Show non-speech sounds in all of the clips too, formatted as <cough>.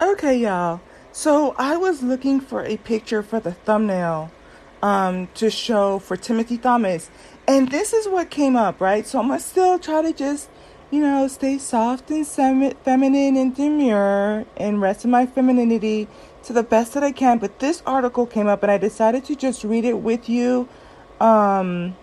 Okay, y'all. So I was looking for a picture for the thumbnail um, to show for Timothy Thomas, and this is what came up, right? So I'm gonna still try to just, you know, stay soft and sem- feminine and demure and rest in my femininity to the best that I can. But this article came up, and I decided to just read it with you. Um,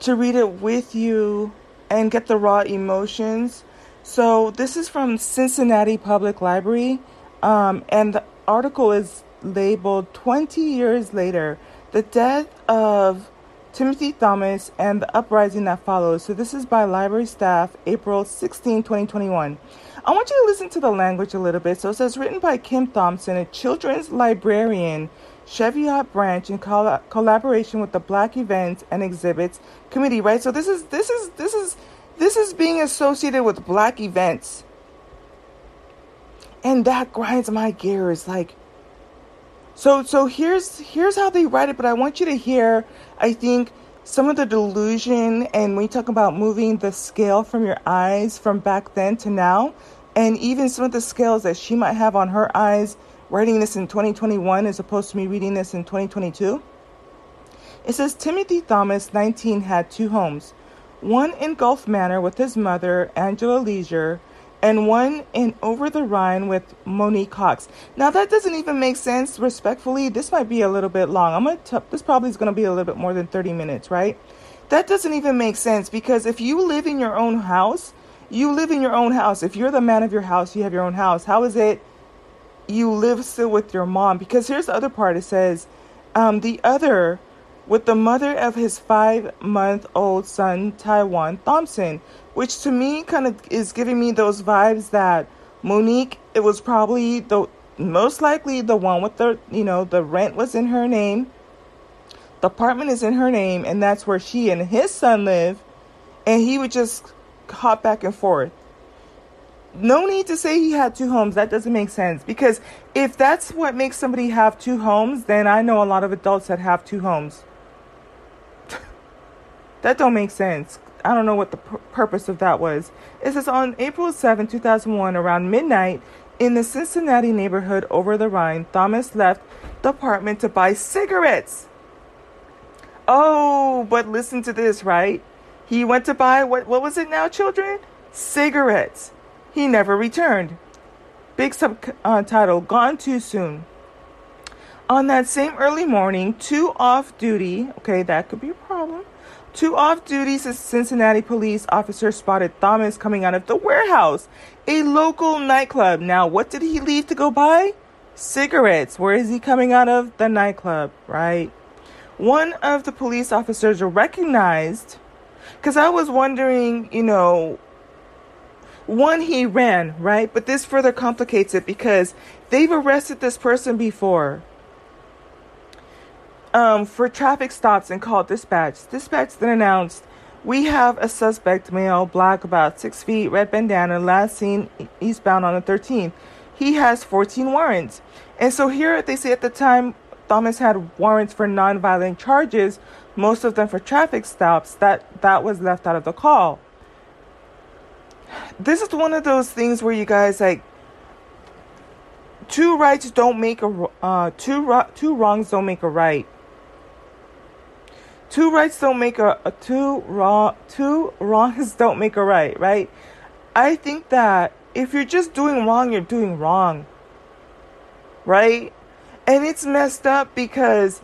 to read it with you and get the raw emotions. So, this is from Cincinnati Public Library, um, and the article is labeled 20 Years Later The Death of Timothy Thomas and the Uprising That Follows. So, this is by library staff, April 16, 2021. I want you to listen to the language a little bit. So, it says written by Kim Thompson, a children's librarian Cheviot branch in coll- collaboration with the Black Events and Exhibits Committee, right? So this is this is this is this is being associated with Black events. And that grinds my gears like so so here's here's how they write it, but I want you to hear I think some of the delusion and you talk about moving the scale from your eyes from back then to now and even some of the scales that she might have on her eyes writing this in 2021 as opposed to me reading this in 2022. It says Timothy Thomas, 19, had two homes one in Golf Manor with his mother, Angela Leisure, and one in Over the Rhine with Monique Cox. Now, that doesn't even make sense, respectfully. This might be a little bit long. I'm going to, this probably is to be a little bit more than 30 minutes, right? That doesn't even make sense because if you live in your own house, you live in your own house. If you're the man of your house, you have your own house. How is it you live still with your mom. Because here's the other part it says, um, the other with the mother of his five month old son, Taiwan Thompson, which to me kind of is giving me those vibes that Monique, it was probably the most likely the one with the, you know, the rent was in her name, the apartment is in her name, and that's where she and his son live, and he would just hop back and forth no need to say he had two homes. That doesn't make sense because if that's what makes somebody have two homes, then I know a lot of adults that have two homes. That don't make sense. I don't know what the pur- purpose of that was. It says on April 7, 2001, around midnight, in the Cincinnati neighborhood over the Rhine, Thomas left the apartment to buy cigarettes. Oh, but listen to this, right? He went to buy what what was it now, children? Cigarettes. He never returned. Big subtitle Gone Too Soon. On that same early morning, two off duty, okay, that could be a problem. Two off duty Cincinnati police officers spotted Thomas coming out of the warehouse, a local nightclub. Now, what did he leave to go buy? Cigarettes. Where is he coming out of? The nightclub, right? One of the police officers recognized, because I was wondering, you know, one, he ran, right? But this further complicates it because they've arrested this person before um, for traffic stops and called dispatch. Dispatch then announced, We have a suspect, male, black, about six feet, red bandana, last seen eastbound on the 13th. He has 14 warrants. And so here they say at the time Thomas had warrants for nonviolent charges, most of them for traffic stops, that, that was left out of the call this is one of those things where you guys like two rights don't make a uh, two two wrongs don't make a right. Two rights don't make a, a two wrong two wrongs <laughs> don't make a right, right? I think that if you're just doing wrong, you're doing wrong. Right? And it's messed up because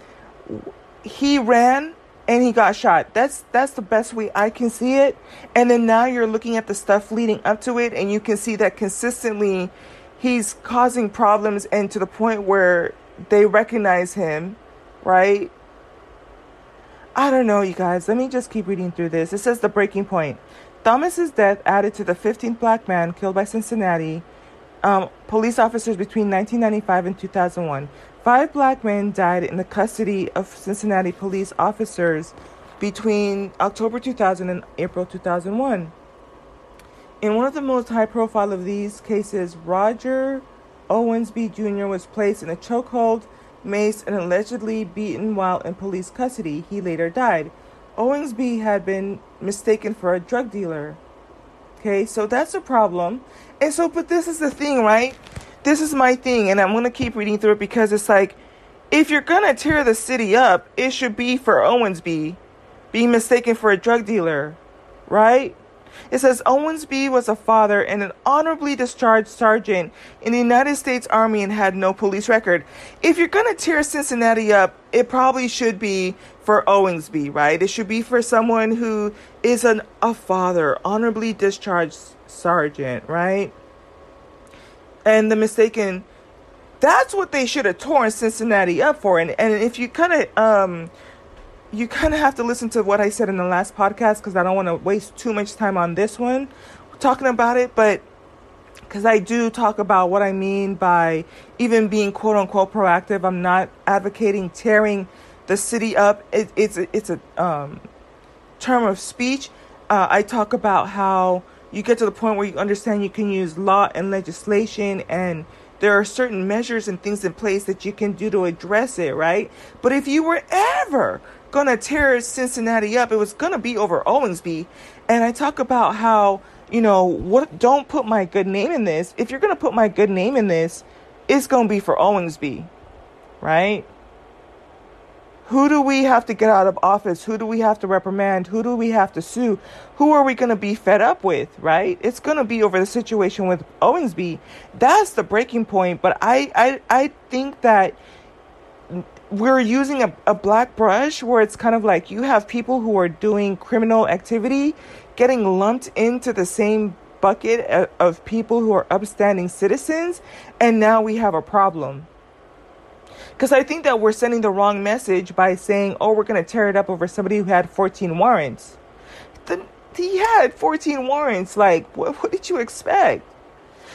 he ran and he got shot. That's that's the best way I can see it. And then now you're looking at the stuff leading up to it and you can see that consistently he's causing problems and to the point where they recognize him, right? I don't know, you guys. Let me just keep reading through this. It says the breaking point. Thomas's death added to the 15th black man killed by Cincinnati um, police officers between 1995 and 2001. Five black men died in the custody of Cincinnati police officers between October 2000 and April 2001. In one of the most high profile of these cases, Roger Owensby Jr. was placed in a chokehold, maced, and allegedly beaten while in police custody. He later died. Owensby had been mistaken for a drug dealer. Okay, so that's a problem. And so, but this is the thing, right? This is my thing, and I'm gonna keep reading through it because it's like, if you're gonna tear the city up, it should be for Owensby being mistaken for a drug dealer, right? It says Owensby was a father and an honorably discharged sergeant in the United States Army and had no police record. If you're going to tear Cincinnati up, it probably should be for Owensby, right? It should be for someone who is an, a father, honorably discharged sergeant, right? And the mistaken, that's what they should have torn Cincinnati up for. And, and if you kind of, um, you kind of have to listen to what I said in the last podcast because I don't want to waste too much time on this one talking about it, but because I do talk about what I mean by even being quote unquote proactive. I'm not advocating tearing the city up. It, it's it's a um, term of speech. Uh, I talk about how you get to the point where you understand you can use law and legislation and there are certain measures and things in place that you can do to address it, right? But if you were ever gonna tear Cincinnati up. It was gonna be over Owensby. And I talk about how, you know, what don't put my good name in this. If you're gonna put my good name in this, it's gonna be for Owensby. Right? Who do we have to get out of office? Who do we have to reprimand? Who do we have to sue? Who are we going to be fed up with, right? It's going to be over the situation with Owensby. That's the breaking point. But I, I, I think that we're using a, a black brush where it's kind of like you have people who are doing criminal activity getting lumped into the same bucket of, of people who are upstanding citizens, and now we have a problem. Because I think that we're sending the wrong message by saying, oh, we're going to tear it up over somebody who had 14 warrants. The, he had 14 warrants. Like, what, what did you expect?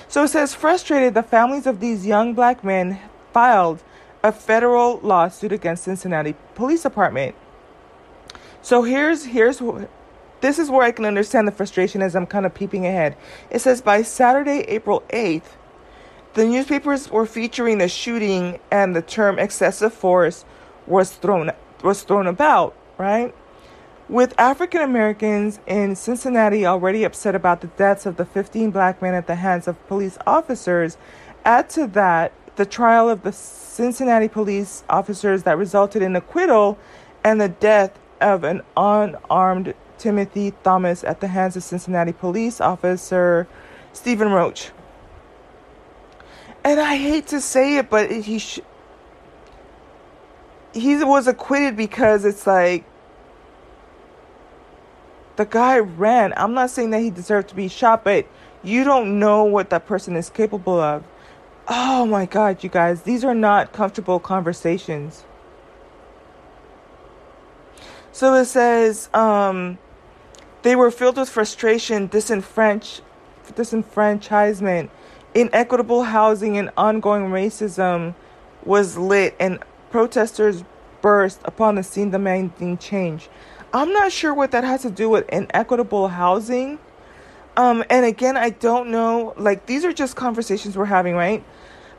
So it says, frustrated, the families of these young black men filed a federal lawsuit against Cincinnati Police Department. So here's here's this is where I can understand the frustration as I'm kind of peeping ahead. It says by Saturday, April 8th, the newspapers were featuring the shooting and the term excessive force was thrown was thrown about, right? With African Americans in Cincinnati already upset about the deaths of the 15 black men at the hands of police officers, add to that the trial of the Cincinnati police officers that resulted in acquittal and the death of an unarmed Timothy Thomas at the hands of Cincinnati police officer Stephen Roach. And I hate to say it, but he sh- he was acquitted because it's like the guy ran. I'm not saying that he deserved to be shot, but you don't know what that person is capable of. Oh my God, you guys, these are not comfortable conversations. So it says um, they were filled with frustration, disenfranch- disenfranchisement, inequitable housing, and ongoing racism was lit, and protesters burst upon the scene demanding change. I'm not sure what that has to do with inequitable housing. Um, and again, I don't know. Like, these are just conversations we're having, right?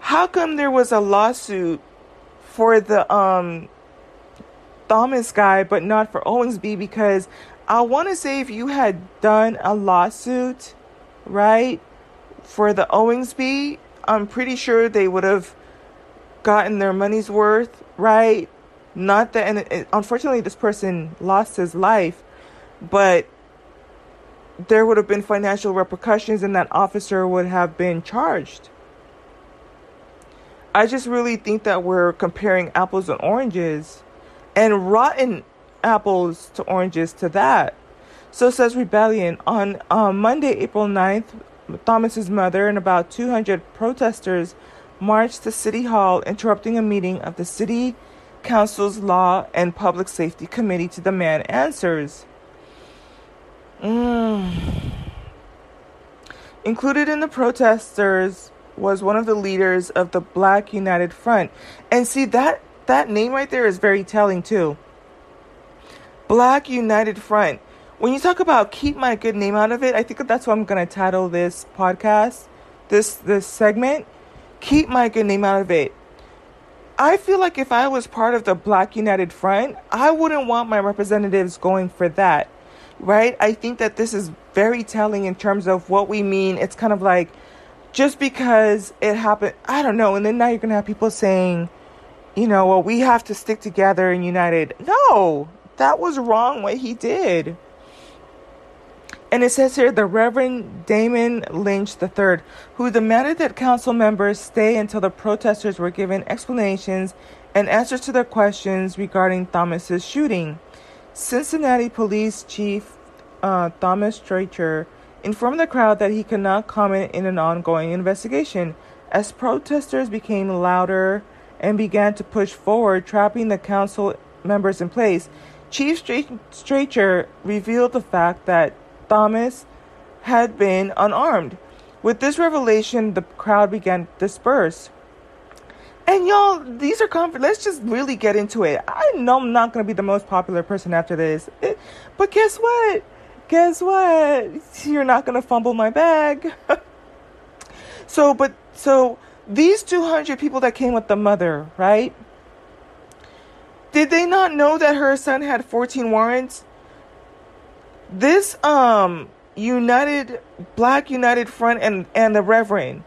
How come there was a lawsuit for the um Thomas guy, but not for Owensby? Because I want to say if you had done a lawsuit, right, for the Owensby, I'm pretty sure they would have gotten their money's worth, right? Not that, and it, unfortunately, this person lost his life, but there would have been financial repercussions, and that officer would have been charged. I just really think that we're comparing apples and oranges and rotten apples to oranges to that. So says Rebellion. On um, Monday, April 9th, Thomas's mother and about 200 protesters marched to City Hall, interrupting a meeting of the City Council's Law and Public Safety Committee to demand answers. Mm. Included in the protesters was one of the leaders of the Black United Front. And see that that name right there is very telling too. Black United Front. When you talk about keep my good name out of it, I think that's what I'm going to title this podcast, this this segment, keep my good name out of it. I feel like if I was part of the Black United Front, I wouldn't want my representatives going for that. Right? I think that this is very telling in terms of what we mean. It's kind of like just because it happened. I don't know. And then now you're going to have people saying, you know, well, we have to stick together and united. No, that was wrong what he did. And it says here the Reverend Damon Lynch III, who demanded that council members stay until the protesters were given explanations and answers to their questions regarding Thomas's shooting. Cincinnati Police Chief uh, Thomas Streicher informed the crowd that he could not comment in an ongoing investigation as protesters became louder and began to push forward, trapping the council members in place. Chief Streicher revealed the fact that Thomas had been unarmed. With this revelation, the crowd began to disperse. And y'all, these are conf- let's just really get into it. I know I'm not to be the most popular person after this. It, but guess what? Guess what? You're not to fumble my bag. <laughs> so, but so these 200 people that came with the mother, right? Did they not know that her son had 14 warrants? This um United Black United Front and and the Reverend.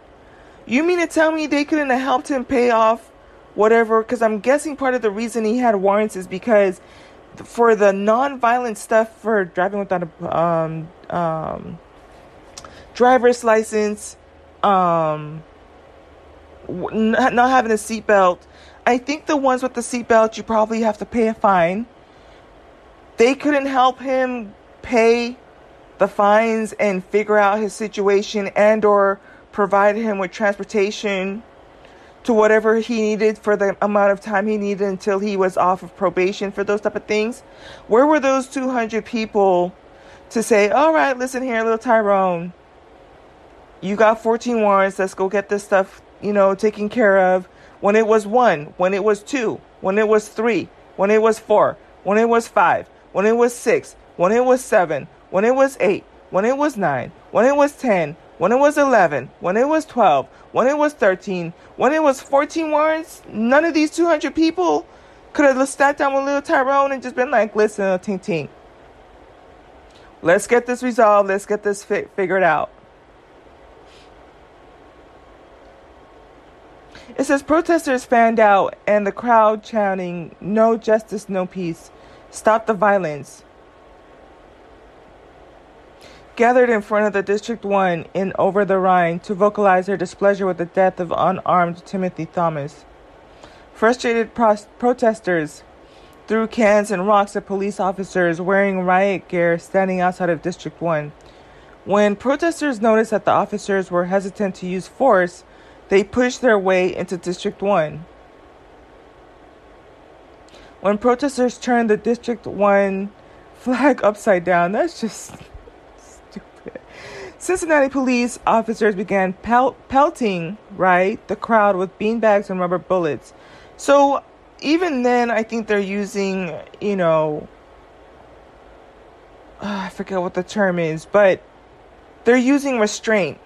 You mean to tell me they couldn't have helped him pay off whatever? Because I'm guessing part of the reason he had warrants is because for the non-violent stuff for driving without a um, um, driver's license, um, not, not having a seatbelt. I think the ones with the seatbelt, you probably have to pay a fine. They couldn't help him pay the fines and figure out his situation and or provide him with transportation to whatever he needed for the amount of time he needed until he was off of probation for those type of things where were those 200 people to say all right listen here little tyrone you got 14 warrants let's go get this stuff you know taken care of when it was one when it was two when it was three when it was four when it was five when it was six when it was 7, when it was 8, when it was 9, when it was 10, when it was 11, when it was 12, when it was 13, when it was 14 warrants, none of these 200 people could have sat down with little Tyrone and just been like, listen, ting ting. Let's get this resolved. Let's get this fi- figured out. It says protesters fanned out and the crowd chanting, No justice, no peace. Stop the violence gathered in front of the District 1 in Over the Rhine to vocalize their displeasure with the death of unarmed Timothy Thomas. Frustrated pro- protesters threw cans and rocks at police officers wearing riot gear standing outside of District 1. When protesters noticed that the officers were hesitant to use force, they pushed their way into District 1. When protesters turned the District 1 flag <laughs> upside down, that's just Cincinnati police officers began pel- pelting, right, the crowd with beanbags and rubber bullets. So even then, I think they're using, you know, uh, I forget what the term is, but they're using restraint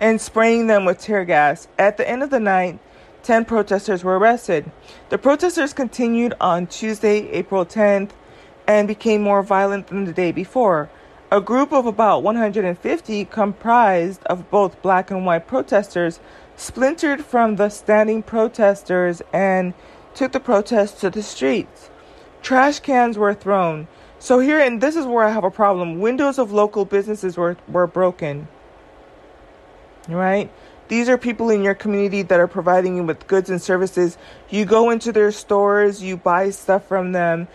and spraying them with tear gas. At the end of the night, 10 protesters were arrested. The protesters continued on Tuesday, April 10th, and became more violent than the day before. A group of about 150, comprised of both black and white protesters, splintered from the standing protesters and took the protest to the streets. Trash cans were thrown. So here, and this is where I have a problem. Windows of local businesses were, were broken. Right? These are people in your community that are providing you with goods and services. You go into their stores, you buy stuff from them,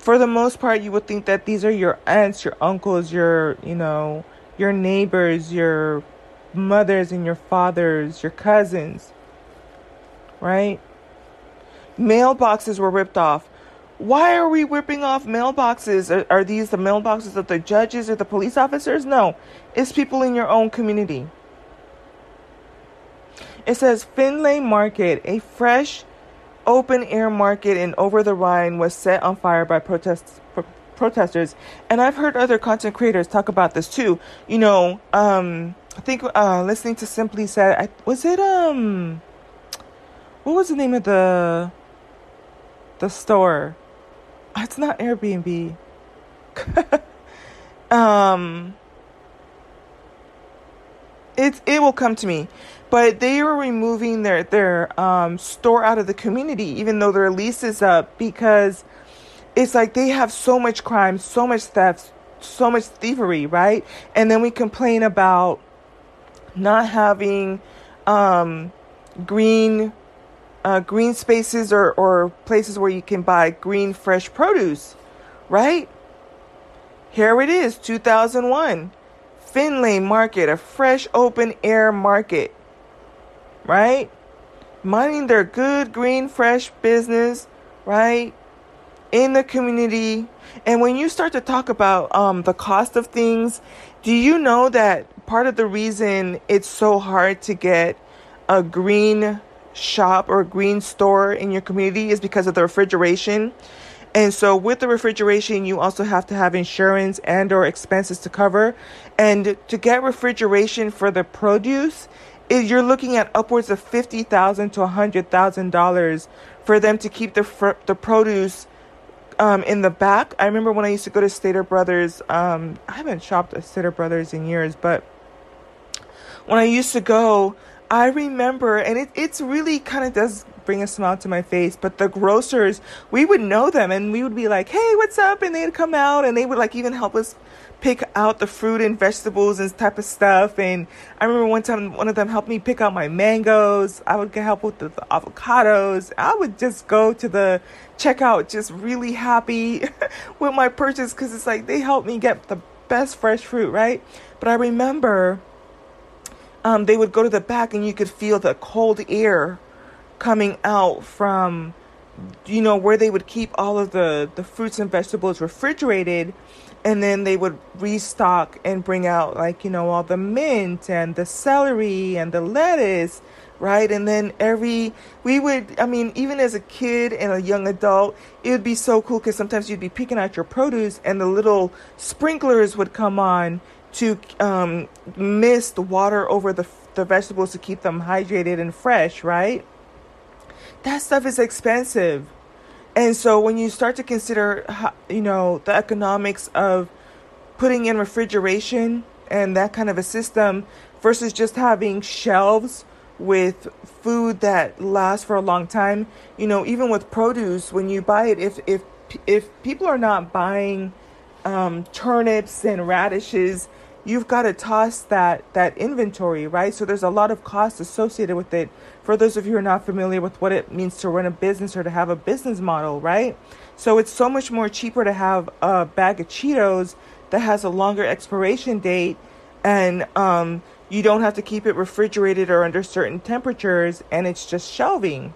for the most part, you would think that these are your aunts, your uncles, your, you know, your neighbors, your mothers and your fathers, your cousins, right? Mailboxes were ripped off. Why are we ripping off mailboxes? Are, are these the mailboxes of the judges or the police officers? No, it's people in your own community. It says Findlay Market, a fresh open air market in Over the Rhine was set on fire by protests, pro- protesters. And I've heard other content creators talk about this too. You know, um, I think uh, listening to Simply said, I, was it um, what was the name of the the store? It's not Airbnb. <laughs> um, It's it will come to me, but they are removing their their um, store out of the community, even though their lease is up, because it's like they have so much crime, so much theft, so much thievery, right? And then we complain about not having um, green uh, green spaces or, or places where you can buy green fresh produce, right? Here it is, 2001. Findlay Market, a fresh open air market, right? Minding their good, green, fresh business, right? In the community. And when you start to talk about um, the cost of things, do you know that part of the reason it's so hard to get a green shop or a green store in your community is because of the refrigeration? And so with the refrigeration, you also have to have insurance and or expenses to cover. And to get refrigeration for the produce, is you're looking at upwards of 50,000 to hundred thousand dollars for them to keep the fr- the produce um, in the back. I remember when I used to go to Stater Brothers. Um, I haven't shopped at Stater Brothers in years, but when I used to go, I remember, and it it's really kind of does bring a smile to my face. But the grocers, we would know them and we would be like, hey, what's up? And they'd come out and they would like even help us pick out the fruit and vegetables and type of stuff. And I remember one time one of them helped me pick out my mangoes. I would get help with the, the avocados. I would just go to the checkout just really happy <laughs> with my purchase because it's like they helped me get the best fresh fruit, right? But I remember um, they would go to the back and you could feel the cold air coming out from you know where they would keep all of the the fruits and vegetables refrigerated and then they would restock and bring out like you know all the mint and the celery and the lettuce right? And then every we would i mean even as a kid and a young adult it would be so cool because sometimes you'd be picking out your produce and the little sprinklers would come on to um, mist water over the, the vegetables to keep them hydrated and fresh right that stuff is expensive. And so when you start to consider, you know, the economics of putting in refrigeration and that kind of a system versus just having shelves with food that lasts for a long time, you know, even with produce, when you buy it, if if if people are not buying um, turnips and radishes you've got to toss that that inventory, right? So there's a lot of costs associated with it. For those of you who are not familiar with what it means to run a business or to have a business model, right? So it's so much more cheaper to have a bag of Cheetos that has a longer expiration date and um, you don't have to keep it refrigerated or under certain temperatures and it's just shelving.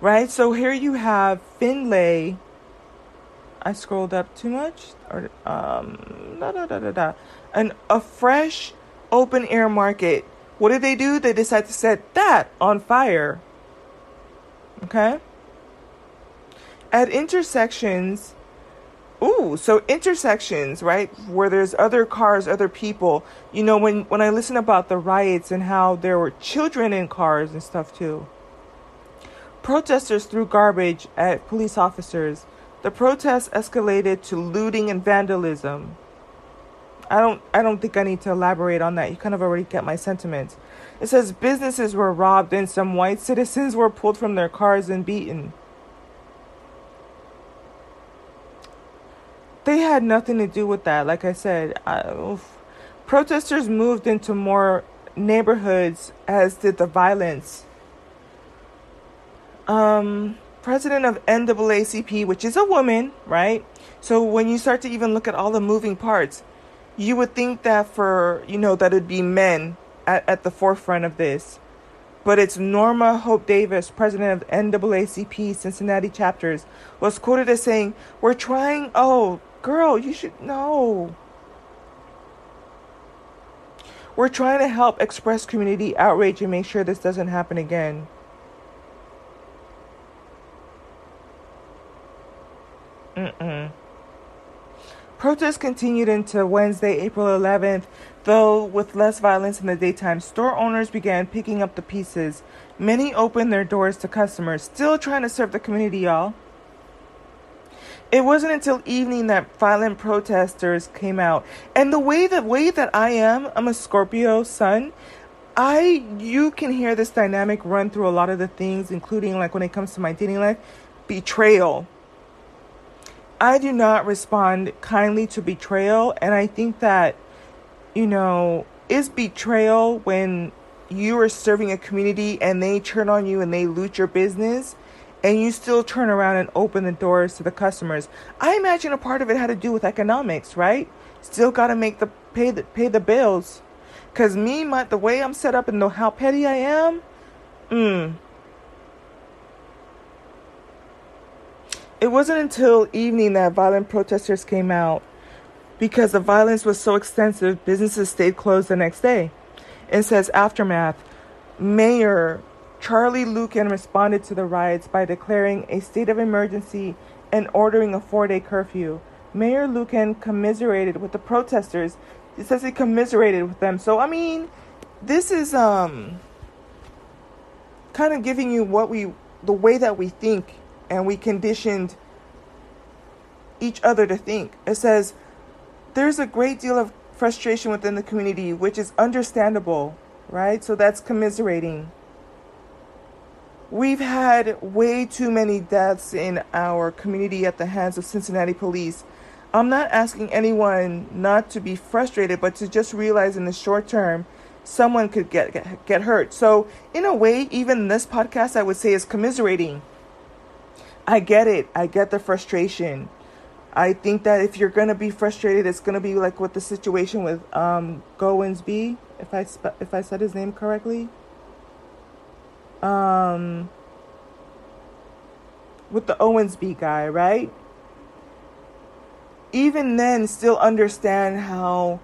Right? So here you have Findlay I scrolled up too much, or um, da da da da da. An a fresh open air market. What did they do? They decided to set that on fire. Okay. At intersections, ooh, so intersections, right, where there's other cars, other people. You know, when when I listen about the riots and how there were children in cars and stuff too. Protesters threw garbage at police officers the protests escalated to looting and vandalism. I don't I don't think I need to elaborate on that. You kind of already get my sentiments. It says businesses were robbed and some white <laughs> citizens were pulled from their cars and beaten. They had nothing to do with that. Like I said, I, protesters moved into more neighborhoods as did the violence. Um president of NAACP, which is a woman, right? So when you start to even look at all the moving parts, you would think that for, you know, that it'd be men at, at the forefront of this. But it's Norma Holt Davis, president of NAACP Cincinnati chapters, was quoted as saying, We're trying, oh, girl, you should know. We're trying to help express community outrage and make sure this doesn't happen again. Mm-mm. Protests continued into Wednesday, April 11th, though with less violence in the daytime. Store owners began picking up the pieces. Many opened their doors to customers, still trying to serve the community, y'all. it wasn't until evening that violent protesters came out. And the way that way that I am, I'm a Scorpio sun. I you can hear this dynamic run through a lot of the things, including like when it comes to my dating life, betrayal. I do not respond kindly to betrayal, and I think that, you know, is betrayal when you are serving a community and they turn on you and they loot your business and you still turn around and open the doors to the customers. I imagine a part of it had to do with economics, right? Still got to make the pay the pay the bills. Cause me, my the way I'm set up and know how petty I am, mm. It wasn't until evening that violent protesters came out. Because the violence was so extensive, businesses stayed closed the next day. It says aftermath. Mayor Charlie Luken responded to the riots by declaring a state of emergency and ordering a four day curfew. Mayor Luken commiserated with the protesters. He says he commiserated with them. So, I mean, this is um kind of giving you what we, the way that we think and we conditioned each other to think. It says, there's a great deal of frustration within the community, which is understandable, right? So that's commiserating. We've had way too many deaths in our community at the hands of Cincinnati police. I'm not asking anyone not to be frustrated, but to just realize in the short term, someone could get, get, get hurt. So, in a way, even this podcast, I would say, is commiserating. I get it. I get the frustration. I think that if you're gonna be frustrated, it's gonna be like with the situation with um, Goins B, if I spe- if I said his name correctly um, with the Owensby guy, right? Even then, still understand how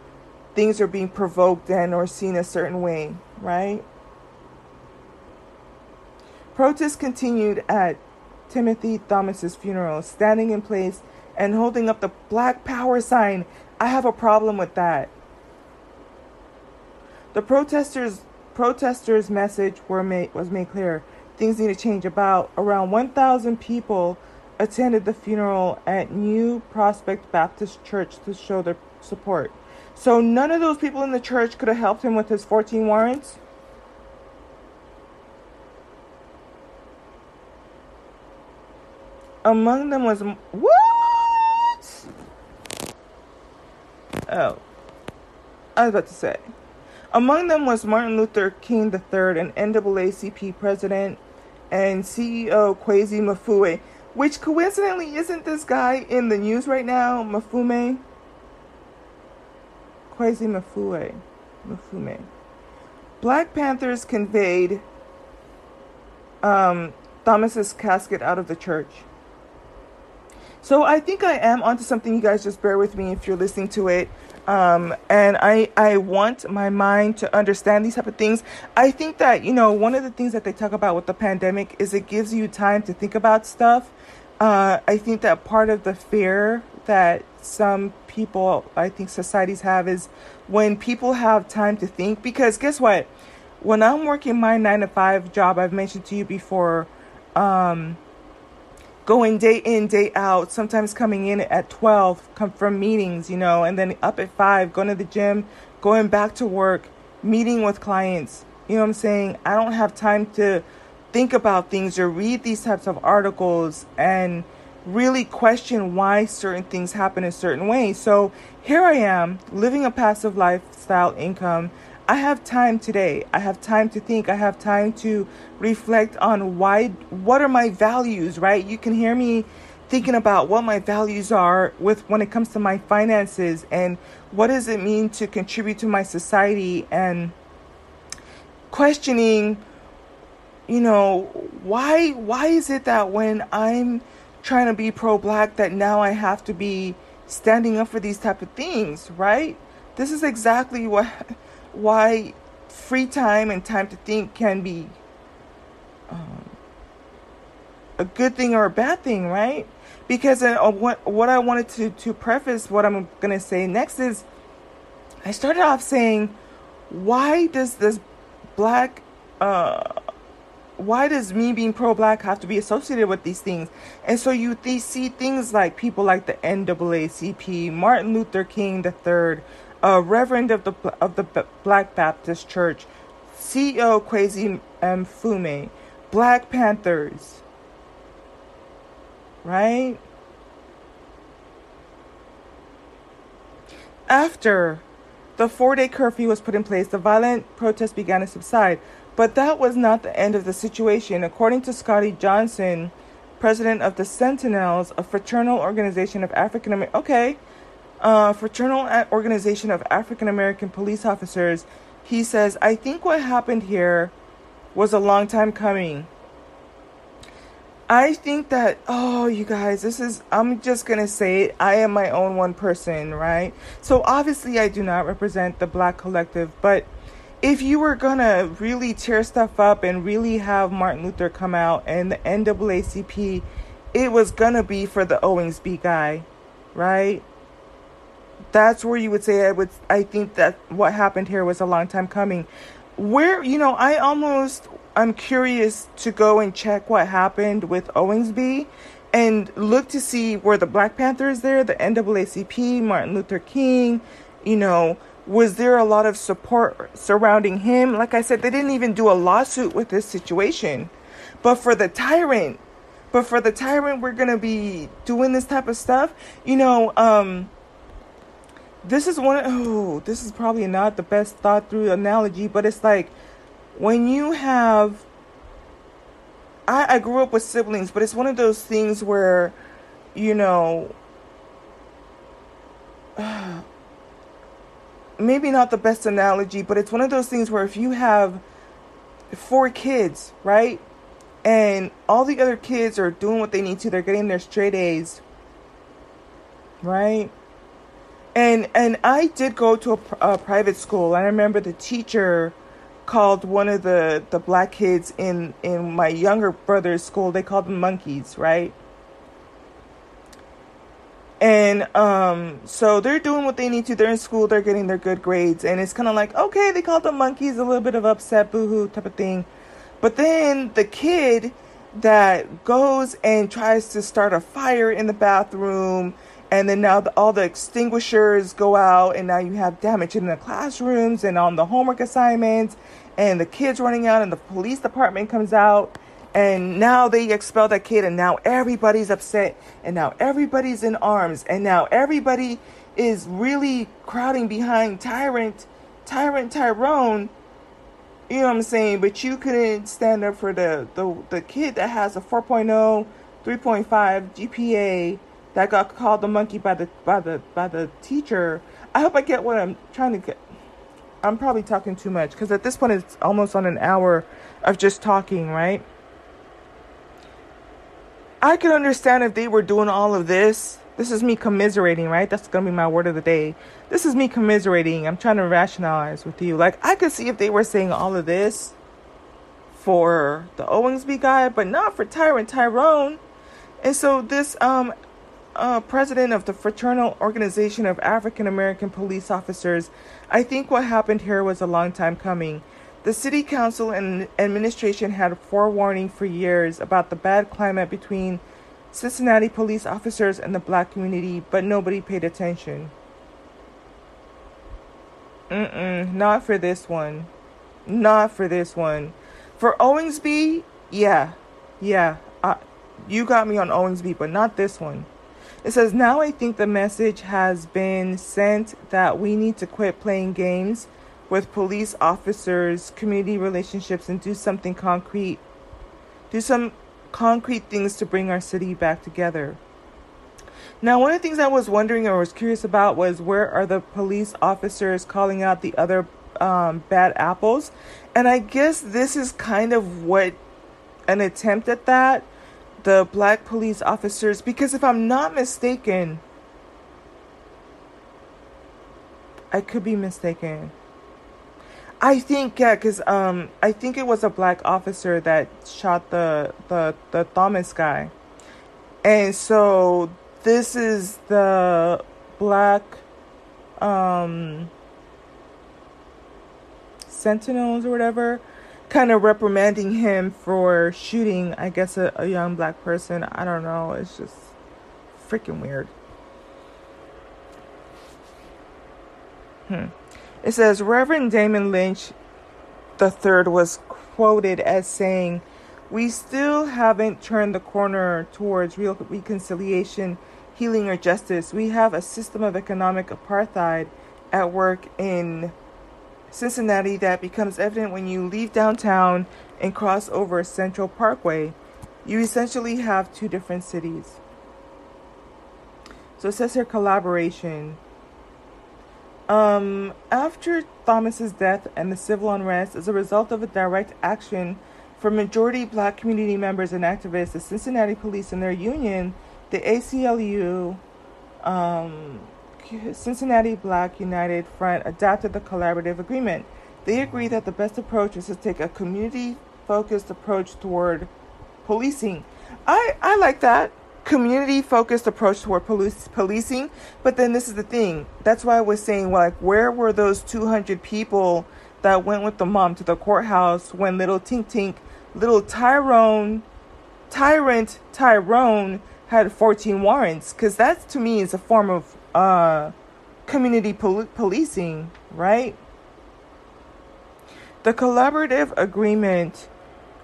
things are being provoked and or seen a certain way, right? Protests continued at Timothy Thomas's funeral, standing in place and holding up the Black Power sign. I have a problem with that. The protesters protesters' message made, was made clear. Things need to change. About around 1,000 people attended the funeral at New Prospect Baptist Church to show their support. So none of those people in the church could have helped him with his 14 warrants. Among them was what? Oh, I was about to say. Among them was Martin Luther King III, an NAACP president and CEO Kweisi Mafue, which coincidentally isn't this guy in the news right now, Mafume? Kweisi Mafue. Mafume. Black Panthers conveyed um, Thomas's casket out of the church. So I think I am onto something. You guys just bear with me if you're listening to it. Um, and I, I want my mind to understand these type of things. I think that, you know, one of the things that they talk about with the pandemic is it gives you time to think about stuff. Uh, I think that part of the fear that some people, I think societies have is when people have time to think, because guess what? When I'm working my nine to five job, I've mentioned to you before, um, going day in, day out, sometimes coming in at 12 come from meetings, you know, and then up at 5, going to the gym, going back to work, meeting with clients. You know what I'm saying? I don't have time to think about things or read these types of articles and really question why certain things happen in certain ways. So here I am living a passive lifestyle income I have time today. I have time to think. I have time to reflect on why, what are my values, right? You can hear me thinking about what my values are with when it comes to my finances and what does it mean to contribute to my society and questioning you know why why is it that when i'm trying to be pro black that now i have to be standing up for these type of things right this is exactly <laughs> what why free time and time to think can be um, a good thing or a bad thing, right? Because uh, what what I wanted to to preface what I'm gonna say next is, I started off saying, why does this black uh, why does me being pro-black have to be associated with these things? And so you th- see things like people like the NAACP, Martin Luther King III, a Reverend of the of the Black Baptist Church, CEO Kweisi Mfume, Black Panthers, right? After the four day curfew was put in place, the violent protests began to subside. But that was not the end of the situation. According to Scotty Johnson, president of the Sentinels, a fraternal organization of African American, okay, uh, fraternal organization of African American police officers, he says, I think what happened here was a long time coming. I think that, oh, you guys, this is, I'm just going to say it. I am my own one person, right? So obviously, I do not represent the black collective, but if you were going to really tear stuff up and really have Martin Luther come out and the NAACP, it was going to be for the Owings B guy, right? That's where you would say I would I think that what happened here was a long time coming. Where you know, I almost I'm curious to go and check what happened with Owingsby and look to see where the Black Panther is there, the NAACP, Martin Luther King, you know, was there a lot of support surrounding him? Like I said, they didn't even do a lawsuit with this situation. But for the tyrant, but for the tyrant, we're going to be doing this type of stuff. You know, um, this is one, oh, this is probably not the best thought through analogy, but it's like, when you have I, I grew up with siblings, but it's one of those things where, you know, <sighs> maybe not the best analogy, but it's one of those things where if you have four kids, right? And all the other kids are doing what they need to, they're getting their straight A's, right? And and I did go to a, a private school. I remember the teacher called one of the the black kids in in my younger brother's school. They called them monkeys right? And um so they're doing what they need to. They're in school. They're getting their good grades. And it's kind of like okay they called them monkeys a little bit of upset boohoo type of thing. But then the kid that goes and tries to start a fire in the bathroom and then now the, all the extinguishers go out and now you have damage in the classrooms and on the homework assignments and the kids running out and the police department comes out. And now they expel that kid and now everybody's upset and now everybody's in arms and now everybody is really crowding behind tyrant tyrant tyrone. You know what i'm saying? But you couldn't stand up for the the, the kid that has a 4.0 3.5 gpa that got called the monkey by the by the by the teacher. I hope I get what I'm trying to get. I'm probably talking too much because at this point it's almost on an hour of just talking, right? I could understand if they were doing all of this. This is me commiserating, right? That's gonna be my word of the day. This is me commiserating. I'm trying to rationalize with you. Like I could see if they were saying all of this for the Owingsby guy, but not for Tyrant Tyrone. And so this um uh, president of the Fraternal Organization of African American Police Officers, I think what happened here was a long time coming. The city council and administration had forewarning for years about the bad climate between Cincinnati police officers and the black community, but nobody paid attention. Mm-mm, not for this one. Not for this one. For Owingsby, yeah, yeah, uh, you got me on Owingsby, but not this one. It says, Now I think the message has been sent that we need to quit playing games with police officers, community relationships, and do something concrete. Do some concrete things to bring our city back together. Now, one of the things I was wondering or was curious about was where are the police officers calling out the other um, bad apples? And I guess this is kind of what an attempt at that the black police officers because if I'm not mistaken, I could be mistaken. I think yeah, cause um I think it was a black officer that shot the the the Thomas guy, and so this is the black um sentinels or whatever kind of reprimanding him for shooting, I guess, a, a young black person. I don't know. It's just freaking weird. Hmm. It says Reverend Damon Lynch III was quoted as saying, We still haven't turned the corner towards real reconciliation, healing, or justice. We have a system of economic apartheid at work in Cincinnati that becomes evident when you leave downtown and cross over Central Parkway. You essentially have two different cities. So it says here collaboration. Um, after Thomas's death and the civil unrest, as a result of a direct action from majority black community members and activists, the Cincinnati police and their union, the ACLU, um, Cincinnati Black United Front adopted the collaborative agreement. They agreed that the best approach is to take a community focused approach toward policing. I, I like that community focused approach toward police, policing. But then this is the thing. That's why I was saying, like, where were those 200 people that went with the mom to the courthouse when little Tink Tink, little Tyrone, Tyrant Tyrone had 14 warrants? Because that to me is a form of uh, community pol- policing, right? The collaborative agreement,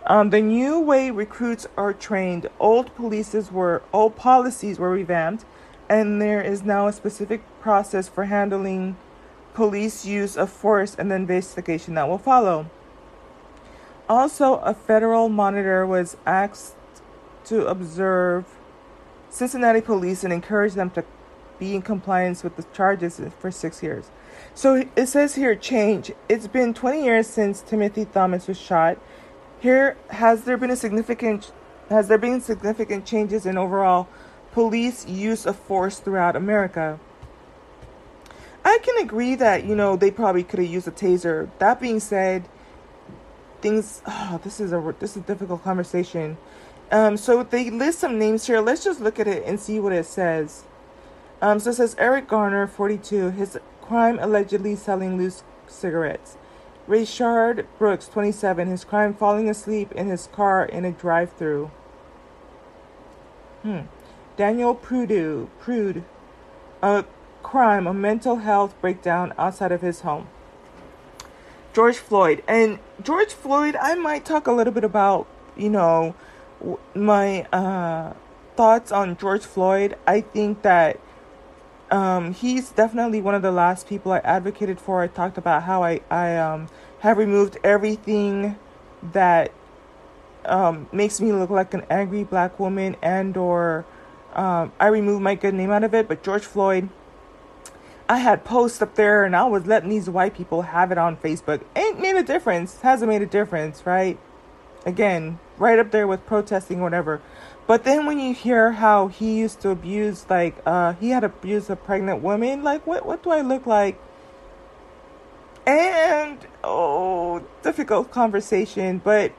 um, the new way recruits are trained, old policies were old policies were revamped, and there is now a specific process for handling police use of force and the investigation that will follow. Also, a federal monitor was asked to observe Cincinnati police and encourage them to be in compliance with the charges for six years. So it says here change. It's been 20 years since Timothy Thomas was shot. Here has there been a significant has there been significant changes in overall police use of force throughout America? I can agree that you know they probably could have used a taser. That being said, things oh, this is a this is a difficult conversation. Um, so they list some names here. Let's just look at it and see what it says. Um, so it says Eric Garner, 42, his crime allegedly selling loose cigarettes. Rayshard Brooks, 27, his crime falling asleep in his car in a drive through. Hmm. Daniel Prude, Prude, a crime, a mental health breakdown outside of his home. George Floyd. And George Floyd, I might talk a little bit about, you know, my uh, thoughts on George Floyd. I think that um, he's definitely one of the last people I advocated for. I talked about how I, I um, have removed everything that um, makes me look like an angry black woman and or um, I removed my good name out of it. But George Floyd, I had posts up there and I was letting these white people have it on Facebook. Ain't made a difference. Hasn't made a difference, right? Again, right up there with protesting whatever. But then when you hear how he used to abuse, like, uh, he had abused a pregnant woman, like, what, what do I look like? And, oh, difficult conversation, but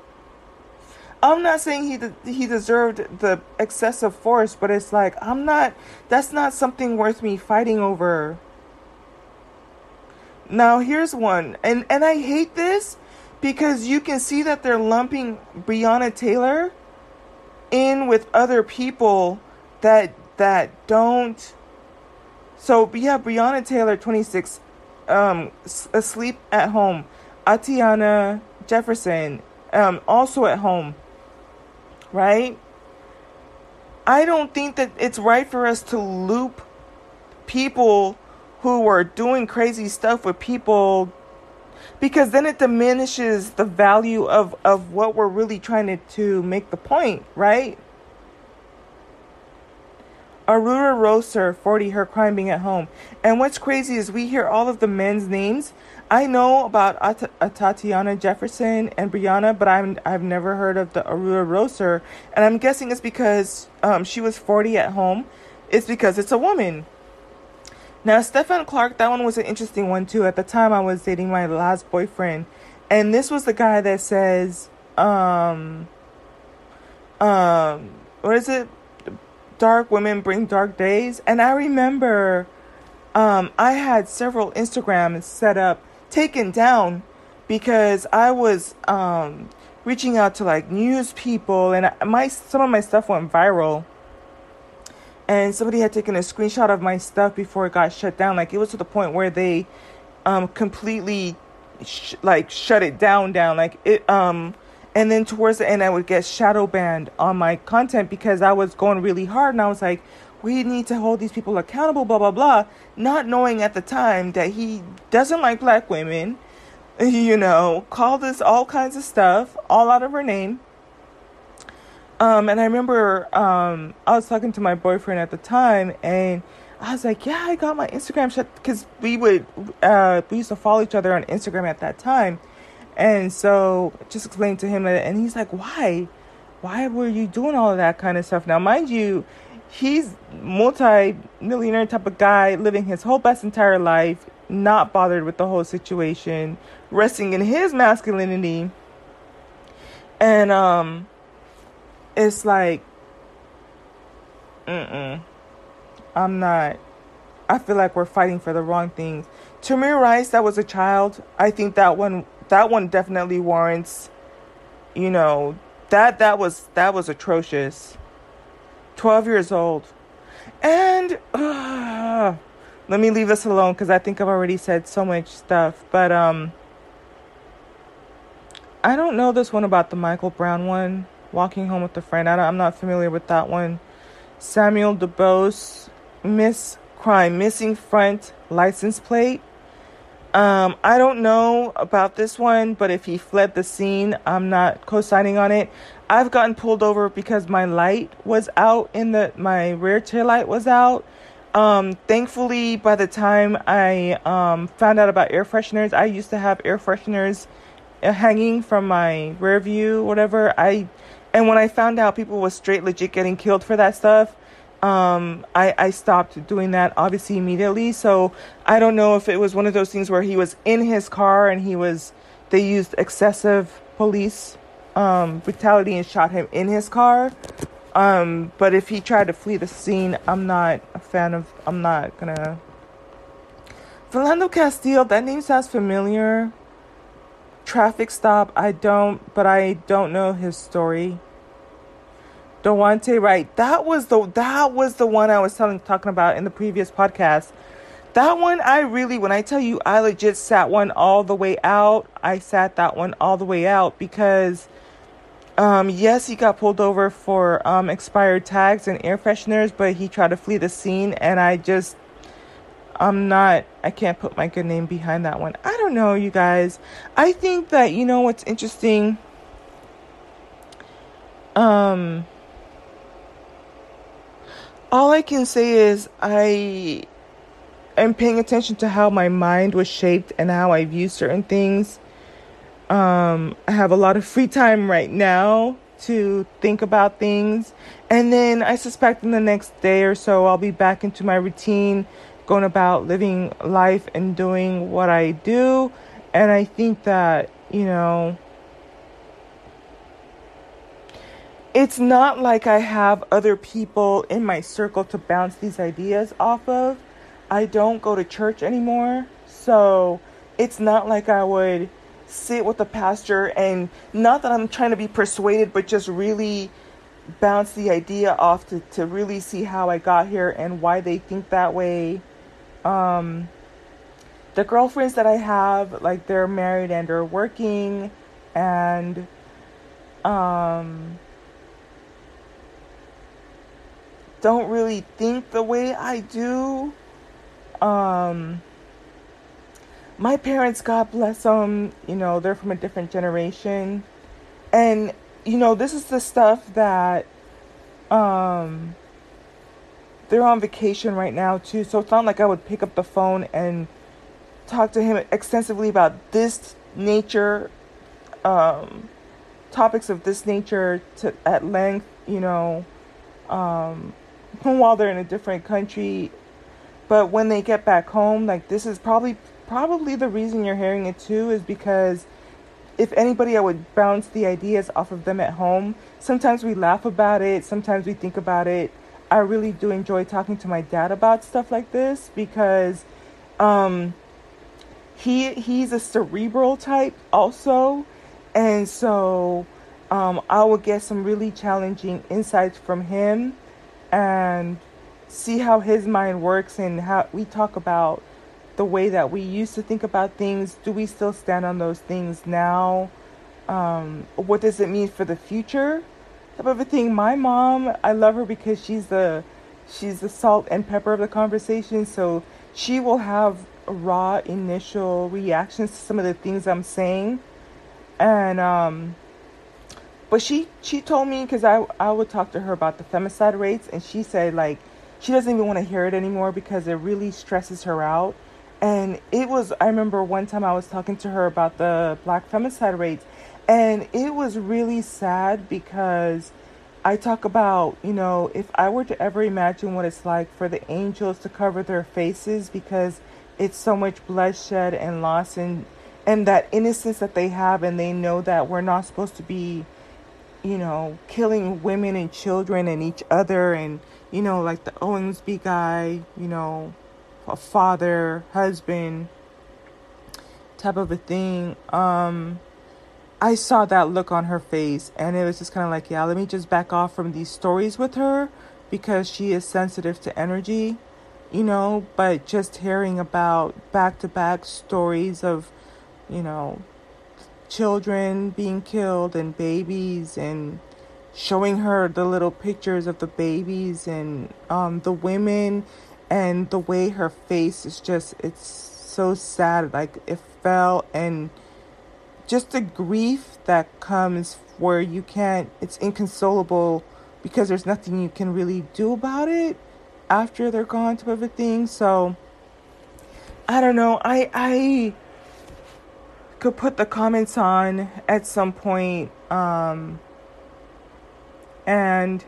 I'm not saying he de- he deserved the excessive force, but it's like I'm not. That's not something worth me fighting over. Now here's one, and and I hate this because you can see that they're lumping Breonna Taylor in with other people that that don't. So yeah breonna taylor 26 um asleep at home. Atiana jefferson um also at home. Right? I don't think that it's right for us to loop people who are doing crazy stuff with people because then it diminishes the value of, of what we're really trying to, to make the point, right? Aurora Rosser, 40, her crime being at home. And what's crazy is we hear all of the men's names. I know about At- uh, Tatiana Jefferson and Brianna, but I'm, I've never heard of the Aurora Rosser. And I'm guessing it's because um, she was 40 at home. It's because it's a woman. Now, Stephon Clark, that one was an interesting one too. At the time, I was dating my last boyfriend, and this was the guy that says, um, um, what is it? Dark women bring dark days. And I remember, um, I had several Instagrams set up, taken down, because I was um, reaching out to like news people, and my some of my stuff went viral. And somebody had taken a screenshot of my stuff before it got shut down. Like it was to the point where they um, completely sh- like shut it down down like it um and then towards the end i would get shadow banned on my content because i was going really hard and i was like we need to hold these people accountable blah blah blah not knowing at the time that he doesn't like black women <laughs> you know called us all kinds of stuff all out of her name um and i remember um i was talking to my boyfriend at the time and I was like, yeah, I got my Instagram shut because we would uh, we used to follow each other on Instagram at that time, and so just explained to him that, and he's like, why, why were you doing all of that kind of stuff? Now, mind you, he's multi-millionaire type of guy, living his whole best entire life, not bothered with the whole situation, resting in his masculinity, and um, it's like, mm mm I'm not. I feel like we're fighting for the wrong things. Tamir Rice, that was a child. I think that one that one definitely warrants you know, that that was that was atrocious. 12 years old. And uh, let me leave this alone cuz I think I've already said so much stuff, but um I don't know this one about the Michael Brown one, walking home with a friend. I am not familiar with that one. Samuel DuBose miss crime, missing front license plate. Um, I don't know about this one, but if he fled the scene, I'm not co-signing on it. I've gotten pulled over because my light was out in the my rear tail light was out. Um, thankfully, by the time I um, found out about air fresheners, I used to have air fresheners uh, hanging from my rear view, whatever. I and when I found out people was straight legit getting killed for that stuff, um, I, I stopped doing that obviously immediately. So I don't know if it was one of those things where he was in his car and he was, they used excessive police um, brutality and shot him in his car. Um, but if he tried to flee the scene, I'm not a fan of, I'm not gonna. Philando Castile, that name sounds familiar. Traffic stop, I don't, but I don't know his story. Daunte Wright. That was the that was the one I was telling talking about in the previous podcast. That one I really when I tell you I legit sat one all the way out. I sat that one all the way out because um, yes, he got pulled over for um, expired tags and air fresheners, but he tried to flee the scene and I just I'm not I can't put my good name behind that one. I don't know, you guys. I think that you know what's interesting um all I can say is I am paying attention to how my mind was shaped and how I view certain things. Um, I have a lot of free time right now to think about things. And then I suspect in the next day or so, I'll be back into my routine, going about living life and doing what I do. And I think that, you know, it's not like I have other people in my circle to bounce these ideas off of. I don't go to church anymore. So it's not like I would sit with the pastor and not that I'm trying to be persuaded, but just really bounce the idea off to, to really see how I got here and why they think that way. Um, the girlfriends that I have, like they're married and they're working and um don't really think the way I do. Um, my parents, God bless them, you know, they're from a different generation. And, you know, this is the stuff that um, they're on vacation right now, too. So it's not like I would pick up the phone and talk to him extensively about this nature, um, topics of this nature to, at length, you know. Um, while they're in a different country. But when they get back home, like this is probably probably the reason you're hearing it too is because if anybody I would bounce the ideas off of them at home. Sometimes we laugh about it, sometimes we think about it. I really do enjoy talking to my dad about stuff like this because um he he's a cerebral type also, and so um, I will get some really challenging insights from him, and see how his mind works and how we talk about the way that we used to think about things. Do we still stand on those things now? Um, what does it mean for the future? Type of a thing. My mom, I love her because she's the she's the salt and pepper of the conversation. So she will have raw initial reactions to some of the things I'm saying, and um, but she she told me because I I would talk to her about the femicide rates, and she said like she doesn't even want to hear it anymore because it really stresses her out. And it was I remember one time I was talking to her about the black femicide rates, and it was really sad because I talk about, you know, if I were to ever imagine what it's like for the angels to cover their faces because it's so much bloodshed and loss and and that innocence that they have and they know that we're not supposed to be, you know, killing women and children and each other and you know, like the Owensby guy, you know, a father, husband type of a thing. Um I saw that look on her face, and it was just kind of like, yeah, let me just back off from these stories with her because she is sensitive to energy, you know. But just hearing about back to back stories of, you know, children being killed and babies, and showing her the little pictures of the babies and um, the women, and the way her face is just, it's so sad. Like it fell and just the grief that comes where you can't it's inconsolable because there's nothing you can really do about it after they're gone type of a thing so i don't know i i could put the comments on at some point um and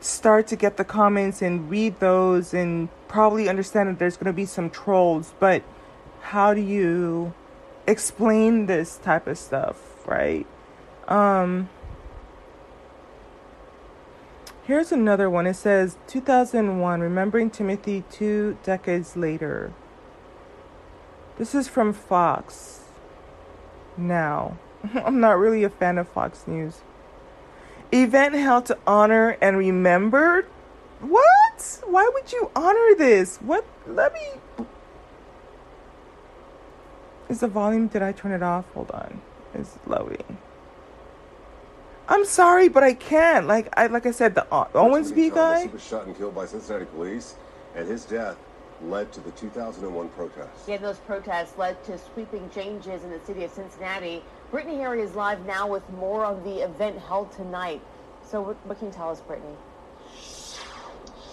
start to get the comments and read those and probably understand that there's going to be some trolls but how do you explain this type of stuff, right? Um, here's another one. It says 2001, remembering Timothy two decades later. This is from Fox. Now, <laughs> I'm not really a fan of Fox News. Event held to honor and remember. What? Why would you honor this? What? Let me is the volume, did I turn it off? Hold on. It's loading. I'm sorry, but I can't. Like I like I said, the uh, Owensby guy. Was shot and killed by Cincinnati police, and his death led to the 2001 protests. Yeah, those protests led to sweeping changes in the city of Cincinnati. Brittany Harry is live now with more on the event held tonight. So what, what can you tell us, Brittany?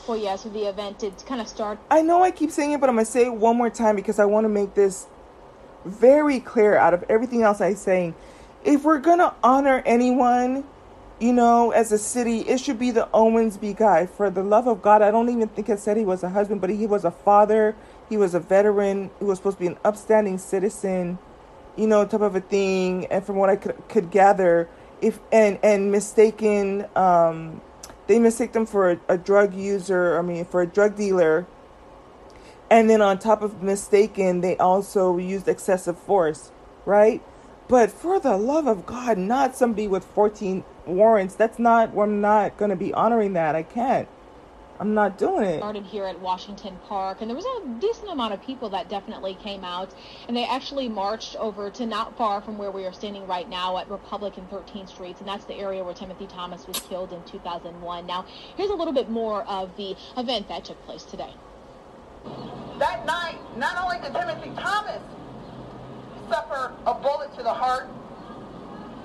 Well, yeah, so the event did kind of start. I know I keep saying it, but I'm going to say it one more time because I want to make this very clear out of everything else I'm saying. If we're gonna honor anyone, you know, as a city, it should be the Owensby guy. For the love of God, I don't even think it said he was a husband, but he was a father. He was a veteran. He was supposed to be an upstanding citizen, you know, type of a thing. And from what I could, could gather, if and and mistaken, um, they mistake them for a, a drug user. I mean, for a drug dealer and then on top of mistaken, they also used excessive force, right? But for the love of God, not somebody with 14 warrants. That's not, I'm not going to be honoring that. I can't. I'm not doing it. Started here at Washington Park, and there was a decent amount of people that definitely came out, and they actually marched over to not far from where we are standing right now at Republic and 13th Streets, and that's the area where Timothy Thomas was killed in 2001. Now, here's a little bit more of the event that took place today. That night, not only did Timothy Thomas suffer a bullet to the heart,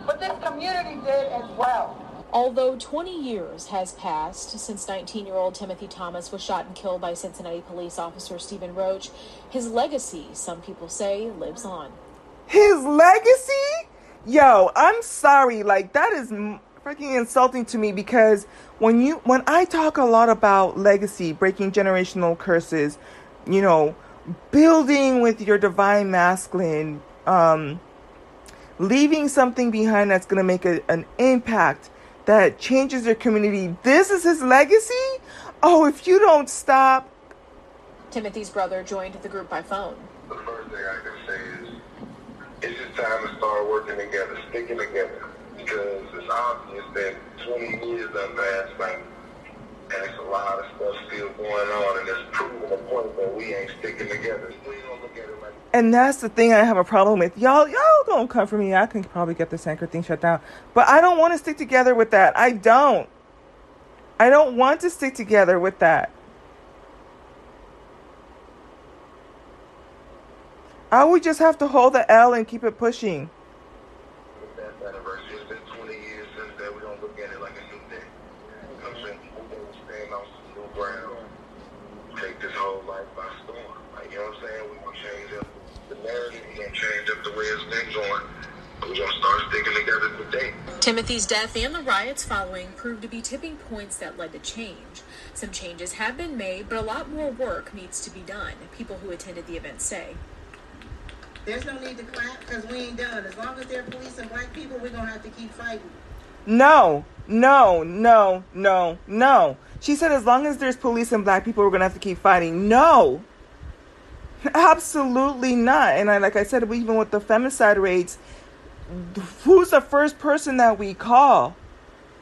but this community did as well. Although 20 years has passed since 19 year old Timothy Thomas was shot and killed by Cincinnati police officer Stephen Roach, his legacy, some people say, lives on. His legacy? Yo, I'm sorry. Like, that is freaking insulting to me because when you when I talk a lot about legacy, breaking generational curses, you know, building with your divine masculine, um, leaving something behind that's going to make a, an impact that changes your community. This is his legacy? Oh, if you don't stop. Timothy's brother joined the group by phone. The first thing I can say is it's just time to start working together, sticking together. Because it's obvious that 20 years done passed by, and it's a lot of stuff still going on, and it's proving the point that we ain't sticking together. We don't look at it like And that's the thing I have a problem with. Y'all, y'all don't come for me. I can probably get this anchor thing shut down. But I don't want to stick together with that. I don't. I don't want to stick together with that. I would just have to hold the L and keep it pushing. that anniversary. It's been 20 years since that. We don't look at it like a new day. You know what I'm saying? We can stand on some new ground, take this whole life by storm. Like, you know what I'm saying? We're going to change up the narrative. We're going to change up the way it's been going. We're going to start sticking together today. Timothy's death and the riots following proved to be tipping points that led to change. Some changes have been made, but a lot more work needs to be done, people who attended the event say. There's no need to clap because we ain't done. As long as they're and black people, we're gonna have to keep fighting. No, no, no, no, no. She said as long as there's police and black people, we're going to have to keep fighting. No. Absolutely not. And I, like I said, even with the femicide rates, who's the first person that we call?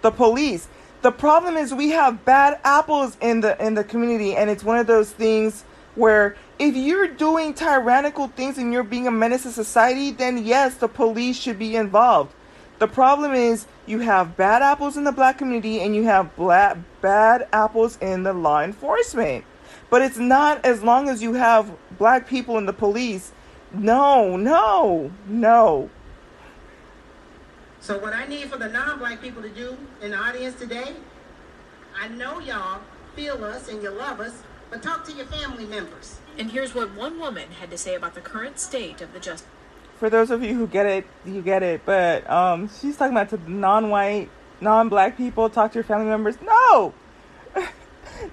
The police. The problem is we have bad apples in the in the community and it's one of those things where if you're doing tyrannical things and you're being a menace to society, then yes, the police should be involved. The problem is you have bad apples in the black community and you have black bad apples in the law enforcement. But it's not as long as you have black people in the police. No, no, no. So what I need for the non-black people to do in the audience today, I know y'all feel us and you love us, but talk to your family members. And here's what one woman had to say about the current state of the justice. For those of you who get it, you get it. But um, she's talking about to non-white, non-black people. Talk to your family members. No, <laughs>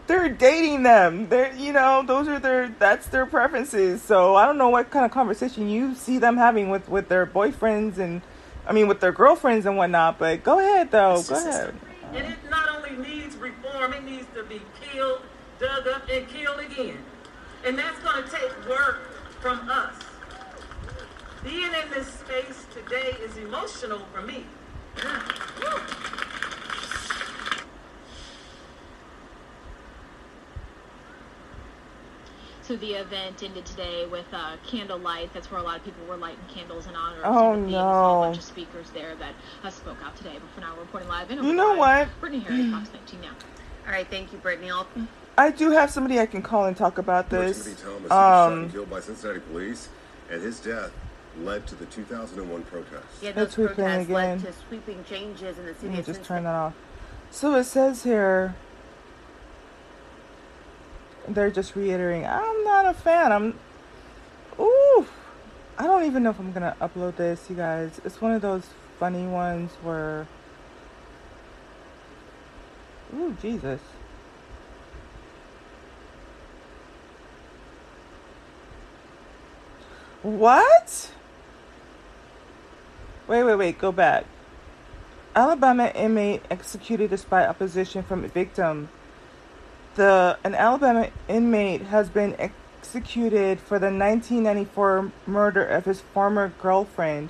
they're dating them. They're you know those are their that's their preferences. So I don't know what kind of conversation you see them having with with their boyfriends and I mean with their girlfriends and whatnot. But go ahead though. Go ahead. And it not only needs reform, it needs to be killed, dug up, and killed again. And that's going to take work from us. Being in this space today is emotional for me. <clears throat> So the event ended today with uh, candlelight. That's where a lot of people were lighting candles in honor of Oh, Timothy. There's a whole bunch of speakers there that uh, spoke out today. But for now, we're reporting live in You know what? Brittany Harry, Fox 19 now. All right, thank you, Brittany. I'll I do have somebody I can call and talk about this. Timothy Thomas was shot and Um, killed by Cincinnati police, and his death led to the 2001 protests. Yeah, those Let's replay protests led to sweeping changes in the let city me of just Cincinnati. turn that off. So it says here. They're just reiterating. I'm not a fan. I'm. Ooh, I don't even know if I'm gonna upload this, you guys. It's one of those funny ones where. Ooh, Jesus. What? Wait, wait, wait. Go back. Alabama inmate executed despite opposition from victim. The an Alabama inmate has been executed for the 1994 murder of his former girlfriend.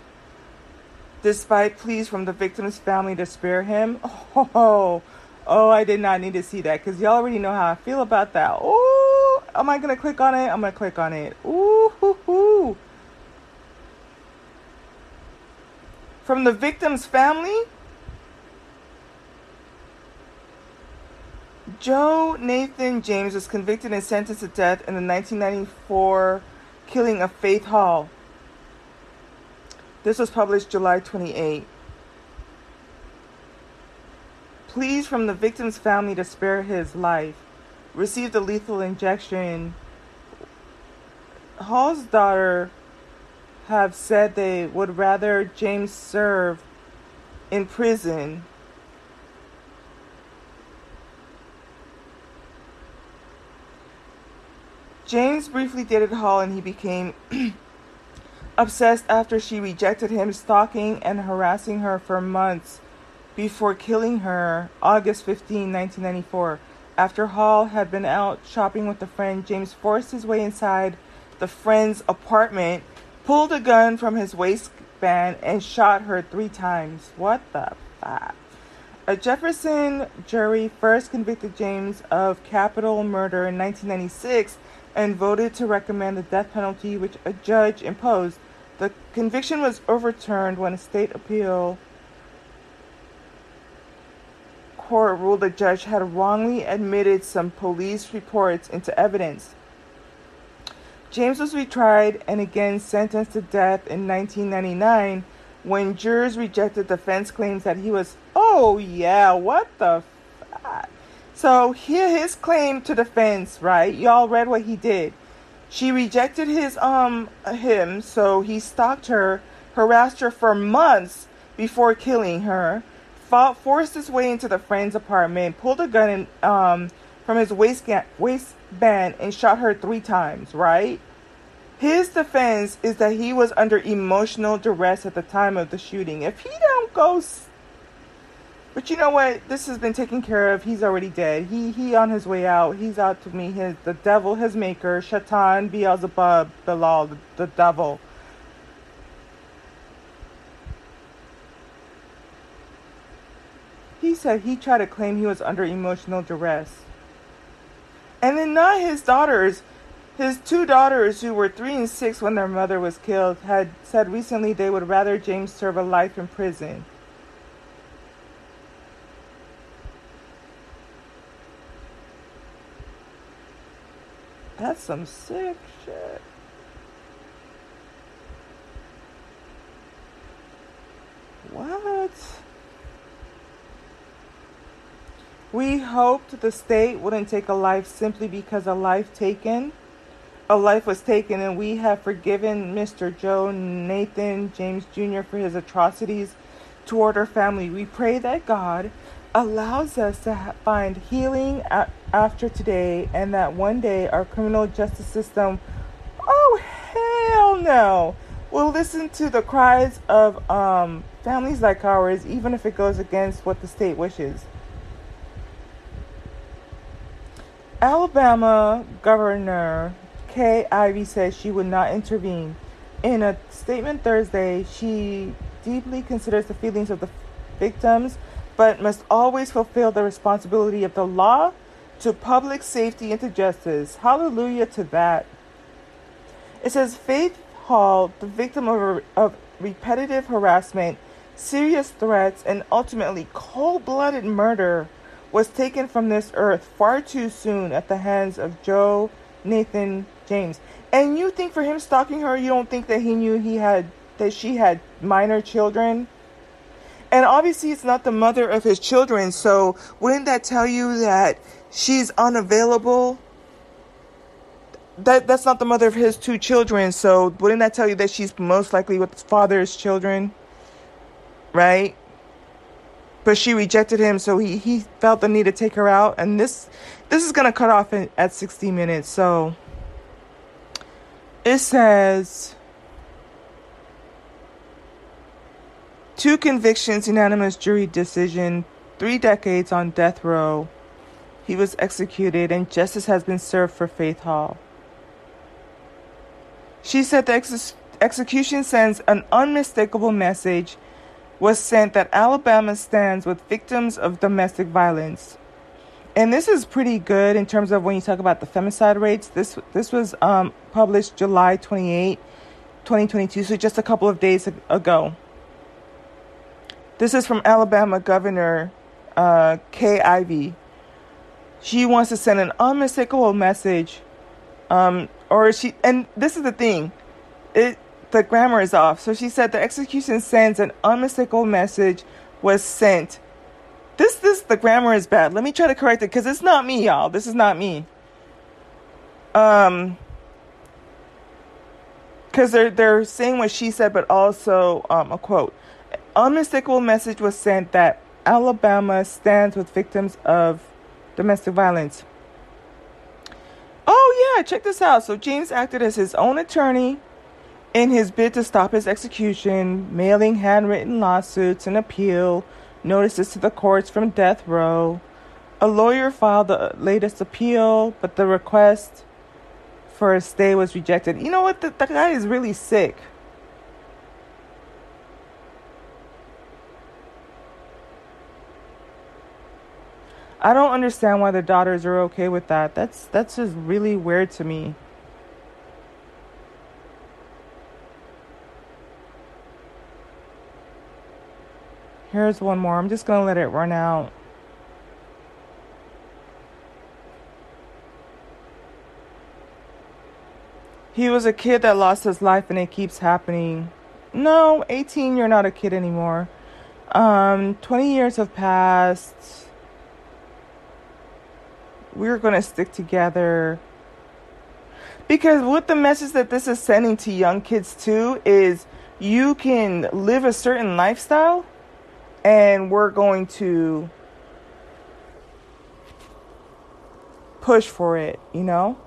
Despite pleas from the victim's family to spare him. <laughs> Oh, oh, I did not need to see that because y'all already know how I feel about that. Oh, am I gonna click on it? I'm gonna click on it. Ooh, hoo, hoo. From the victim's family? Joe Nathan James was convicted and sentenced to death in the 1994 killing of Faith Hall. This was published July 28. Pleas from the victim's family to spare his life. Received a lethal injection. Hall's daughter have said they would rather James serve in prison James briefly dated Hall and he became <clears throat> obsessed after she rejected him, stalking and harassing her for months before killing her August 15, 1994. After Hall had been out shopping with a friend, James forced his way inside the friend's apartment, pulled a gun from his waistband, and shot her three times. What the fuck? A Jefferson jury first convicted James of capital murder in 1996 and voted to recommend the death penalty, which a judge imposed. The conviction was overturned when a state appeal court ruled the judge had wrongly admitted some police reports into evidence. James was retried and again sentenced to death in 1999 when jurors rejected defense claims that he was, oh yeah, what the fuck? So here his claim to defense, right? Y'all read what he did. She rejected his um him, so he stalked her, harassed her for months before killing her fought, forced his way into the friend's apartment, pulled a gun in, um, from his waistband, waistband and shot her three times, right? His defense is that he was under emotional duress at the time of the shooting. If he don't go but you know what? This has been taken care of. He's already dead. He he on his way out. He's out to meet his the devil, his maker, Shaitan, Beelzebub, Belal, the, the devil. He said he tried to claim he was under emotional duress. And then not his daughters, his two daughters, who were three and six when their mother was killed, had said recently they would rather James serve a life in prison. That's some sick shit. What? We hoped the state wouldn't take a life simply because a life taken, a life was taken, and we have forgiven Mr. Joe Nathan James Jr. for his atrocities toward our family. We pray that God allows us to find healing after today and that one day our criminal justice system, oh hell no, will listen to the cries of um, families like ours, even if it goes against what the state wishes. Alabama Governor Kay Ivey says she would not intervene. In a statement Thursday, she deeply considers the feelings of the victims, but must always fulfill the responsibility of the law to public safety and to justice. Hallelujah to that. It says Faith Hall, the victim of, of repetitive harassment, serious threats, and ultimately cold blooded murder was taken from this earth far too soon at the hands of Joe Nathan James. And you think for him stalking her, you don't think that he knew he had that she had minor children? And obviously it's not the mother of his children, so wouldn't that tell you that she's unavailable? That that's not the mother of his two children, so wouldn't that tell you that she's most likely with his father's children? Right? but she rejected him so he, he felt the need to take her out and this this is to cut off in, at 60 minutes so it says two convictions unanimous jury decision three decades on death row he was executed and justice has been served for faith hall she said the ex- execution sends an unmistakable message was sent that Alabama stands with victims of domestic violence. And this is pretty good in terms of when you talk about the femicide rates. This this was um, published July 28, 2022, so just a couple of days ago. This is from Alabama Governor uh, Kay Ivey. She wants to send an unmistakable message, um, or she, and this is the thing, it the grammar is off. So she said the execution sends an unmistakable message was sent. This this the grammar is bad. Let me try to correct it because it's not me, y'all. This is not me. Um because they're they're saying what she said, but also um, a quote. Unmistakable message was sent that Alabama stands with victims of domestic violence. Oh yeah, check this out. So James acted as his own attorney in his bid to stop his execution, mailing handwritten lawsuits and appeal notices to the courts from death row, a lawyer filed the latest appeal, but the request for a stay was rejected. You know what? The, the guy is really sick. I don't understand why the daughters are okay with that. That's that's just really weird to me. Here's one more. I'm just going to let it run out. He was a kid that lost his life and it keeps happening. No, 18, you're not a kid anymore. Um, 20 years have passed. We're going to stick together. Because what the message that this is sending to young kids too is you can live a certain lifestyle and we're going to push for it, you know?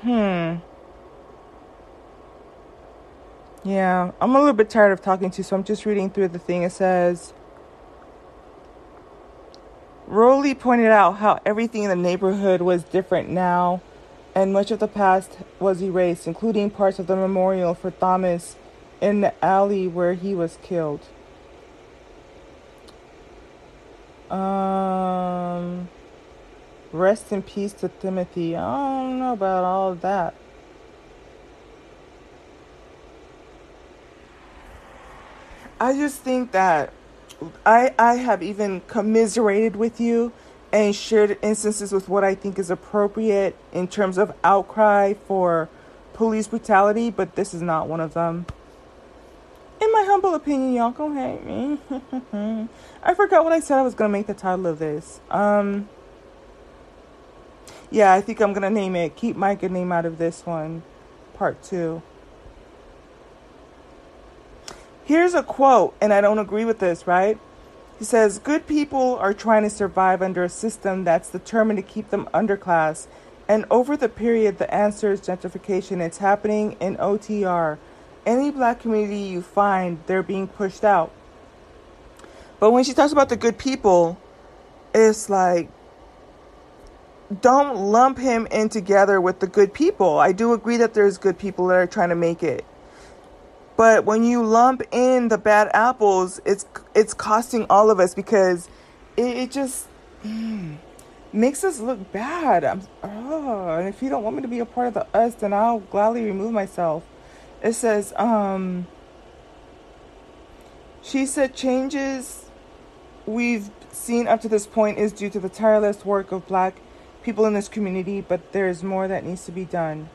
Hmm. Yeah, I'm a little bit tired of talking to you, so I'm just reading through the thing. It says Rowley pointed out how everything in the neighborhood was different now, and much of the past was erased, including parts of the memorial for Thomas in the alley where he was killed. Um. Rest in peace to Timothy. I don't know about all that. I just think that I I have even commiserated with you and shared instances with what I think is appropriate in terms of outcry for police brutality, but this is not one of them. In my humble opinion, y'all gonna hate me. I forgot what I said I was gonna make the title of this. Um yeah, I think I'm gonna name it Keep My Good Name Out of This One, Part 2. Here's a quote, and I don't agree with this, right? He says, Good people are trying to survive under a system that's determined to keep them underclass. And over the period, the answer is gentrification. It's happening in OTR. Any black community you find, they're being pushed out. But when she talks about the good people, it's like don't lump him in together with the good people. I do agree that there's good people that are trying to make it. But when you lump in the bad apples, it's it's costing all of us because it, it just mm, makes us look bad. I'm, oh, and if you don't want me to be a part of the us, then I'll gladly remove myself. It says, um, she said changes we've seen up to this point is due to the tireless work of black people in this community, but there's more that needs to be done.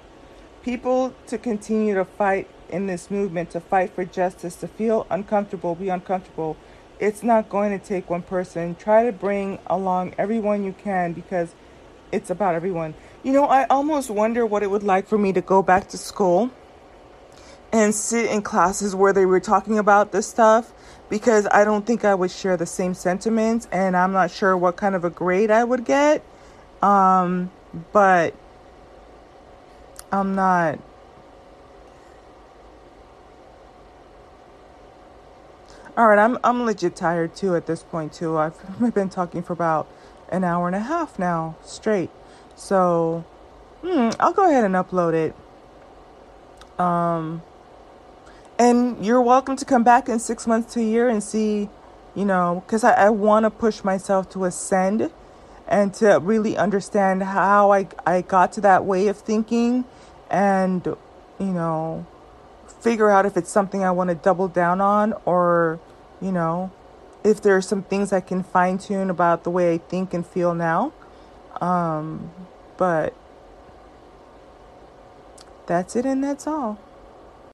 People to continue to fight in this movement, to fight for justice, to feel uncomfortable, be uncomfortable. It's not going to take one person. Try to bring along everyone you can because it's about everyone. You know, I almost wonder what it would like for me to go back to school and sit in classes where they were talking about this stuff because I don't think I would share the same sentiments and I'm not sure what kind of a grade I would get. Um, but I'm not. All right, I'm I'm legit tired too at this point too. I've <laughs> been talking for about an hour and a half now straight. So, hmm, I'll go ahead and upload it. Um, and you're welcome to come back in six months to a year and see, you know, because I, I want to push myself to ascend and to really understand how I, I got to that way of thinking and, you know, figure out if it's something I want to double down on or, you know, if there are some things I can fine tune about the way I think and feel now. Um, but that's it and that's all.